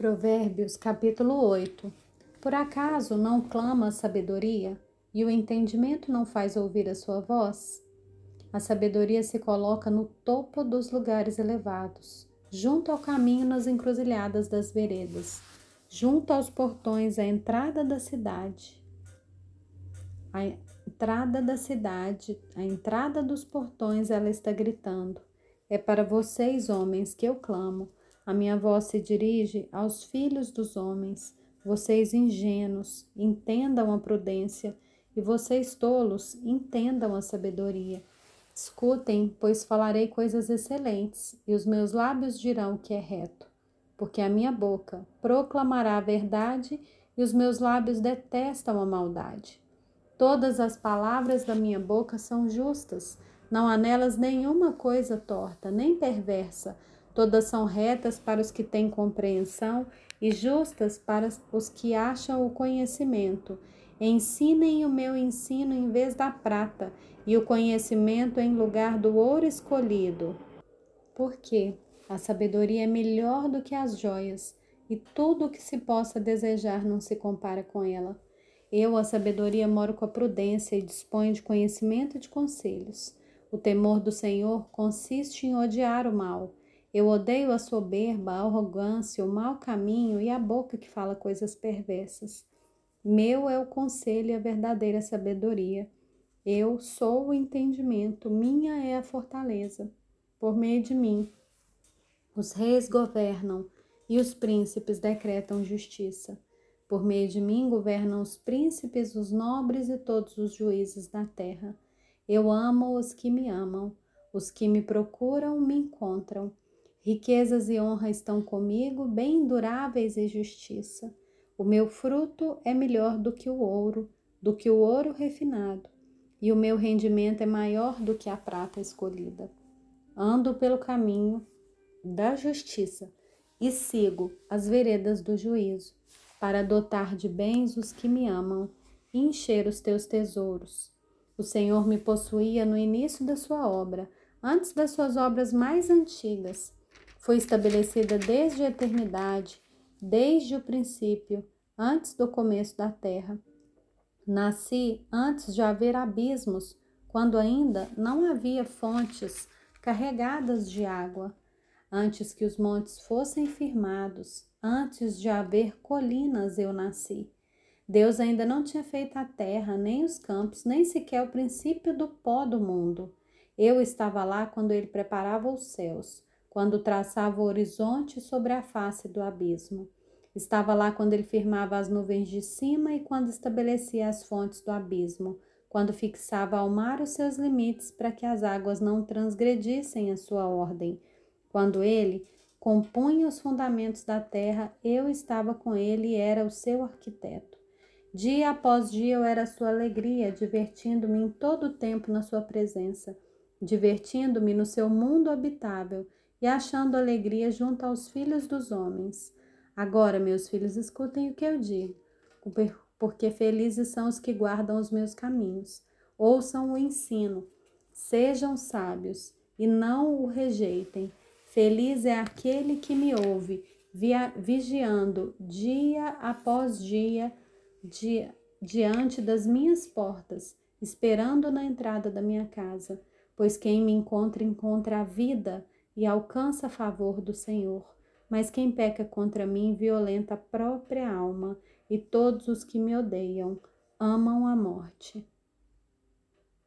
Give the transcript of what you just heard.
Provérbios capítulo 8 Por acaso não clama a sabedoria e o entendimento não faz ouvir a sua voz? A sabedoria se coloca no topo dos lugares elevados, junto ao caminho nas encruzilhadas das veredas, junto aos portões à entrada da cidade. A entrada da cidade, a entrada dos portões, ela está gritando: É para vocês, homens, que eu clamo a minha voz se dirige aos filhos dos homens. Vocês ingênuos, entendam a prudência, e vocês tolos, entendam a sabedoria. Escutem, pois falarei coisas excelentes, e os meus lábios dirão o que é reto. Porque a minha boca proclamará a verdade, e os meus lábios detestam a maldade. Todas as palavras da minha boca são justas, não há nelas nenhuma coisa torta, nem perversa Todas são retas para os que têm compreensão e justas para os que acham o conhecimento. Ensinem o meu ensino em vez da prata, e o conhecimento em lugar do ouro escolhido. Porque a sabedoria é melhor do que as joias, e tudo o que se possa desejar não se compara com ela. Eu, a sabedoria, moro com a prudência e disponho de conhecimento e de conselhos. O temor do Senhor consiste em odiar o mal eu odeio a soberba, a arrogância, o mau caminho e a boca que fala coisas perversas. Meu é o conselho e a verdadeira sabedoria. Eu sou o entendimento, minha é a fortaleza. Por meio de mim, os reis governam e os príncipes decretam justiça. Por meio de mim governam os príncipes, os nobres e todos os juízes da terra. Eu amo os que me amam, os que me procuram me encontram. Riquezas e honra estão comigo, bem duráveis e justiça. O meu fruto é melhor do que o ouro, do que o ouro refinado, e o meu rendimento é maior do que a prata escolhida. Ando pelo caminho da justiça e sigo as veredas do juízo, para dotar de bens os que me amam e encher os teus tesouros. O Senhor me possuía no início da sua obra, antes das suas obras mais antigas foi estabelecida desde a eternidade, desde o princípio, antes do começo da terra. Nasci antes de haver abismos, quando ainda não havia fontes carregadas de água, antes que os montes fossem firmados, antes de haver colinas eu nasci. Deus ainda não tinha feito a terra, nem os campos, nem sequer o princípio do pó do mundo. Eu estava lá quando ele preparava os céus quando traçava o horizonte sobre a face do abismo. Estava lá quando ele firmava as nuvens de cima e quando estabelecia as fontes do abismo, quando fixava ao mar os seus limites para que as águas não transgredissem a sua ordem. Quando ele compunha os fundamentos da terra, eu estava com ele e era o seu arquiteto. Dia após dia eu era sua alegria, divertindo-me em todo o tempo na sua presença, divertindo-me no seu mundo habitável e achando alegria junto aos filhos dos homens. Agora, meus filhos, escutem o que eu digo, porque felizes são os que guardam os meus caminhos. Ouçam o ensino, sejam sábios e não o rejeitem. Feliz é aquele que me ouve, via, vigiando dia após dia, dia diante das minhas portas, esperando na entrada da minha casa. Pois quem me encontra, encontra a vida e alcança a favor do Senhor. Mas quem peca contra mim violenta a própria alma, e todos os que me odeiam amam a morte.